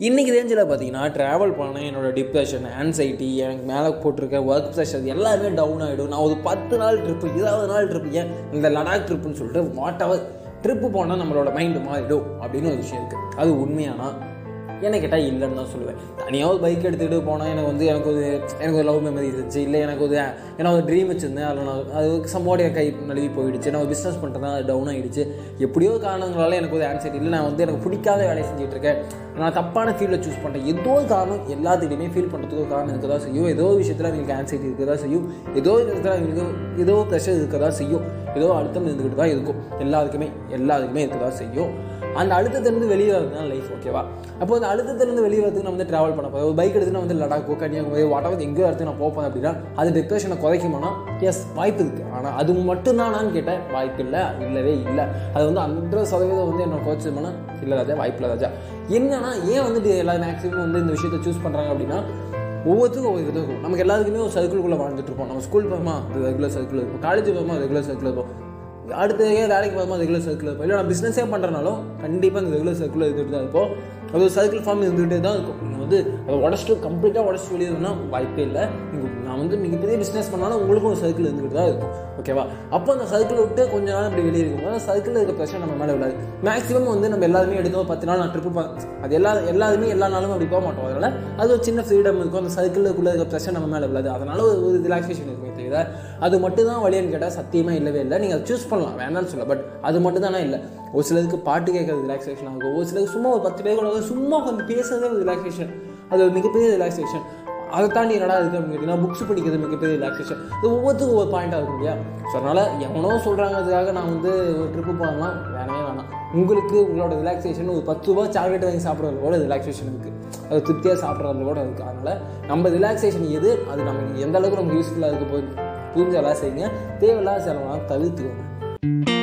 இன்றைக்கி ரேஞ்சில் பார்த்தீங்கன்னா ட்ராவல் பண்ண என்னோட டிப்ரெஷன் ஆன்சைட்டி எனக்கு மேலே போட்டிருக்க ஒர்க் ப்ரெஷர் எல்லாமே டவுன் ஆகிடும் நான் ஒரு பத்து நாள் ட்ரிப்பு இருபது நாள் ட்ரிப்பு ஏன் இந்த லடாக் ட்ரிப்புன்னு சொல்லிட்டு வாட் அவர் ட்ரிப்பு போனால் நம்மளோட மைண்டு மாறிடும் அப்படின்னு ஒரு விஷயம் இருக்குது அது உண்மையானா? என்னை கேட்டால் இல்லைன்னு தான் சொல்லுவேன். தனியாக ஒரு பைக் எடுத்துகிட்டு போனால் எனக்கு வந்து எனக்கு ஒரு எனக்கு ஒரு லவ் மெமரி இருந்துச்சு. இல்லை எனக்கு ஒரு ஏன்னா ஒரு ட்ரீம் வச்சுருந்தேன். அதில் நான் அது சம்போடைய கை நழுவி போயிடுச்சு. நான் ஒரு பிஸ்னஸ் பண்ணுறேன் அது டவுன் ஆகிடுச்சு எப்படியோ காரணங்களால எனக்கு ஒரு ஆன்சைட்டி இல்லை. நான் வந்து எனக்கு பிடிக்காத வேலையை செஞ்சுட்டு இருக்கேன். நான் தப்பான ஃபீல்டில் சூஸ் பண்ணுறேன் ஏதோ ஒரு காரணம் எல்லாத்துலேயுமே ஃபீல் பண்ணுறதுக்கு ஒரு காரணம் இருக்க தான் செய்யும். ஏதோ விஷயத்தில் அவங்களுக்கு ஆன்சைட்டி இருக்க தான் செய்யும். ஏதோ ஒரு இடத்துல அவங்களுக்கு ஏதோ ப்ரெஷர் இருக்க தான் செய்யும். ஏதோ அழுத்தம் இருந்துக்கிட்டு தான் இருக்கும். எல்லாருக்குமே எல்லாருக்குமே இருக்க தான் செய்யும். அந்த அழுத்தத்திலேருந்து வெளியே வரது தான் லைஃப் ஓகேவா அப்போ அந்த அழுத்தத்திலேருந்து வெளியே வரதுக்கு நம்ம வந்து ட்ராவல் பண்ண போதும் ஒரு பைக் எடுத்து நம்ம வந்து லடாக்கோ கன்னியாகுமரி வாட்டாவது எங்கேயோ இடத்துக்கு நான் போப்பேன் அப்படின்னா அது டிப்ரெஷனை குறைக்குமானா? எஸ் வாய்ப்பு இருக்குது ஆனால் அது மட்டும்தானான்னு கேட்டேன். வாய்ப்பு இல்லை இல்லவே இல்லை. அது வந்து அந்த சதவீதம் வந்து என்ன குறைச்சதுமானா இல்லை ராஜா வாய்ப்பு இல்லை ராஜா. என்னன்னா ஏன் வந்துட்டு எல்லா மேக்ஸிமம் வந்து இந்த விஷயத்தை சூஸ் பண்ணுறாங்க அப்படின்னா ஒவ்வொருத்துக்கும் ஒவ்வொரு இது இருக்கும். நமக்கு எல்லாத்துக்குமே ஒரு சர்க்கிள்குள்ளே வாழ்ந்துட்டு இருப்போம். நம்ம ஸ்கூல் போகமா அது ரெகுலர் சர்க்கிள் இருக்கும். காலேஜ் போகமா ரெகுலர் சர்க்கிள் இருக்கும். அடுத்த வேலைக்கு போகும்போது ரெகுலர் சர்க்கிள் இருக்கும். இல்லை நான் பிஸ்னஸே பண்ணுறனாலும் கண்டிப்பாக அந்த ரெகுலர் சர்க்கிள் இருந்துட்டு தான் இருப்போம். அது ஒரு சர்க்கிள் ஃபார்ம் இருந்துகிட்டே தான் இருக்கும். நீங்கள் வந்து அதை உடச்சிட்டு கம்ப்ளீட்டாக உடச்சி வெளியேறதுனா வாய்ப்பே இல்லை. நீங்கள் நான் வந்து மிகப்பெரிய பிஸ்னஸ் பண்ணாலும் உங்களுக்கும் ஒரு சர்க்கிள் இருந்துகிட்டு தான் இருக்கும். ஓகேவா அப்போ அந்த சர்க்கிள் விட்டு கொஞ்ச நாள் அப்படி வெளியே இருக்கும். அந்த சர்க்கிளில் இருக்க பிரச்சனை நம்ம மேலே விடாது மேக்ஸிமம் வந்து நம்ம எல்லாருமே எடுத்தோம் பத்து நாள் நான் ட்ரிப்பு அது எல்லா எல்லாருமே எல்லா நாளும் அப்படி போக மாட்டோம். அதனால் அது ஒரு சின்ன ஃப்ரீடம் இருக்கும். அந்த சர்க்கிளுக்குள்ளே இருக்க பிரச்சனை நம்ம மேலே விடாது அதனால ஒரு ஒரு ரிலாக்ஸேஷன் இருக்கும் தவிர அது மட்டும் தான் வழியான்னு கேட்டால் சத்தியமாக இல்லவே இல்லை. நீங்கள் அதை சூஸ் பண்ணலாம். வேணாம்னு சொல்ல பட் அது மட்டும் தானே இல்லை. ஒரு சிலருக்கு பாட்டு கேட்கறது ரிலாக்ஸேஷன் ஆகும் ஒரு சிலருக்கு சும்மா ஒரு பத்து பேர் கூட சும்மா கொஞ்சம் பேசுறதே ஒரு ரிலாக்ஸேஷன் அது ஒரு மிகப்பெரிய ரிலாக்ஸேஷன் அதை தாண்டி என்னடா இருக்குது அப்படின்னு கேட்டிங்கன்னா புக்ஸ் படிக்கிறது மிகப்பெரிய ரிலாக்ஸேஷன் இது ஒவ்வொருத்துக்கும் ஒவ்வொரு பாயிண்ட்டாக இருக்கும் இல்லையா? ஸோ அதனால் எவனோ சொல்கிறாங்கிறதுக்காக நான் வந்து ஒரு ட்ரிப்பு போகலாம் வேணவே வேணாம். உங்களுக்கு உங்களோட ரிலாக்ஸேஷன் ஒரு பத்து ரூபா சாக்லேட் வாங்கி சாப்பிட்றது கூட ரிலாக்ஸேஷன் இருக்குது அது திருப்தியாக சாப்பிட்றது கூட இருக்குது அதனால் நம்ம ரிலாக்ஸேஷன் எது அது நம்ம எந்த அளவுக்கு நமக்கு யூஸ்ஃபுல்லாக இருக்க போய் புரிஞ்ச எல்லாம் செய்யுங்க. தேவையில்லாத செலவெல்லாம் தவிர்த்துக்கோங்க.